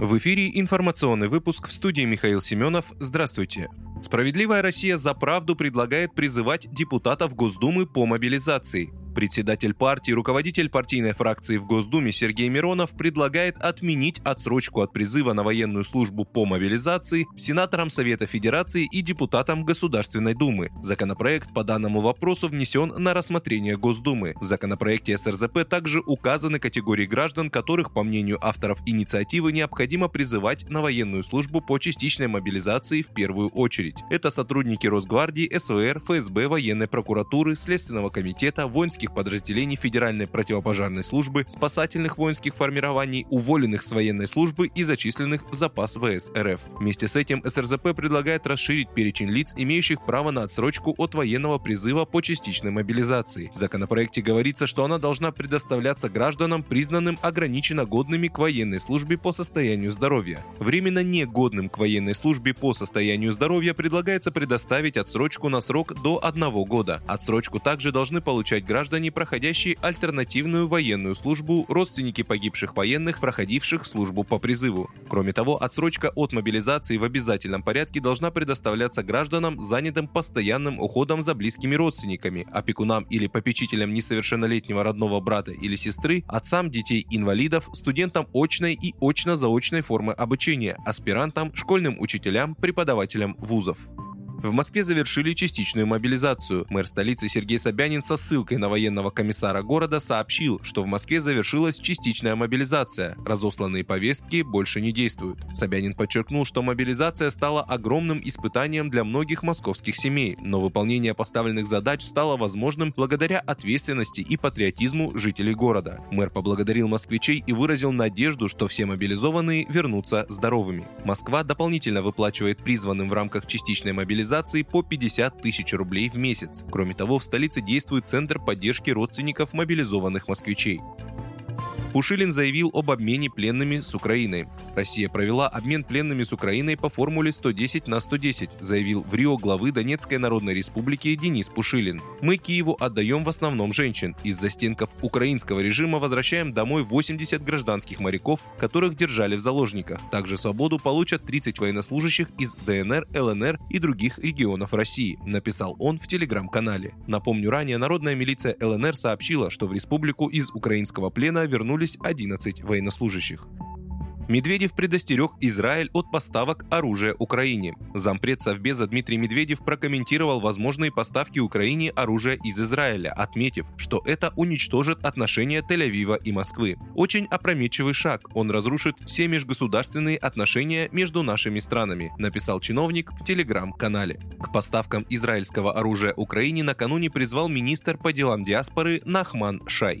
В эфире информационный выпуск в студии Михаил Семенов. Здравствуйте. Справедливая Россия за правду предлагает призывать депутатов Госдумы по мобилизации. Председатель партии, руководитель партийной фракции в Госдуме Сергей Миронов предлагает отменить отсрочку от призыва на военную службу по мобилизации сенаторам Совета Федерации и депутатам Государственной Думы. Законопроект по данному вопросу внесен на рассмотрение Госдумы. В законопроекте СРЗП также указаны категории граждан, которых, по мнению авторов инициативы, необходимо призывать на военную службу по частичной мобилизации в первую очередь. Это сотрудники Росгвардии, СВР, ФСБ, военной прокуратуры, Следственного комитета, воинских воинских подразделений Федеральной противопожарной службы, спасательных воинских формирований, уволенных с военной службы и зачисленных в запас ВС РФ. Вместе с этим СРЗП предлагает расширить перечень лиц, имеющих право на отсрочку от военного призыва по частичной мобилизации. В законопроекте говорится, что она должна предоставляться гражданам, признанным ограниченно годными к военной службе по состоянию здоровья. Временно негодным к военной службе по состоянию здоровья предлагается предоставить отсрочку на срок до одного года. Отсрочку также должны получать граждане, граждане, проходящие альтернативную военную службу, родственники погибших военных, проходивших службу по призыву. Кроме того, отсрочка от мобилизации в обязательном порядке должна предоставляться гражданам, занятым постоянным уходом за близкими родственниками, опекунам или попечителям несовершеннолетнего родного брата или сестры, отцам детей-инвалидов, студентам очной и очно-заочной формы обучения, аспирантам, школьным учителям, преподавателям вузов. В Москве завершили частичную мобилизацию. Мэр столицы Сергей Собянин со ссылкой на военного комиссара города сообщил, что в Москве завершилась частичная мобилизация. Разосланные повестки больше не действуют. Собянин подчеркнул, что мобилизация стала огромным испытанием для многих московских семей, но выполнение поставленных задач стало возможным благодаря ответственности и патриотизму жителей города. Мэр поблагодарил москвичей и выразил надежду, что все мобилизованные вернутся здоровыми. Москва дополнительно выплачивает призванным в рамках частичной мобилизации организации по 50 тысяч рублей в месяц. Кроме того, в столице действует Центр поддержки родственников мобилизованных москвичей. Пушилин заявил об обмене пленными с Украиной. Россия провела обмен пленными с Украиной по формуле 110 на 110, заявил в Рио главы Донецкой Народной Республики Денис Пушилин. Мы Киеву отдаем в основном женщин. Из застенков украинского режима возвращаем домой 80 гражданских моряков, которых держали в заложниках. Также свободу получат 30 военнослужащих из ДНР, ЛНР и других регионов России, написал он в телеграм-канале. Напомню, ранее народная милиция ЛНР сообщила, что в республику из украинского плена вернули вернулись 11 военнослужащих. Медведев предостерег Израиль от поставок оружия Украине. Зампред Совбеза Дмитрий Медведев прокомментировал возможные поставки Украине оружия из Израиля, отметив, что это уничтожит отношения Тель-Авива и Москвы. Очень опрометчивый шаг, он разрушит все межгосударственные отношения между нашими странами, написал чиновник в телеграм-канале. К поставкам израильского оружия Украине накануне призвал министр по делам диаспоры Нахман Шай.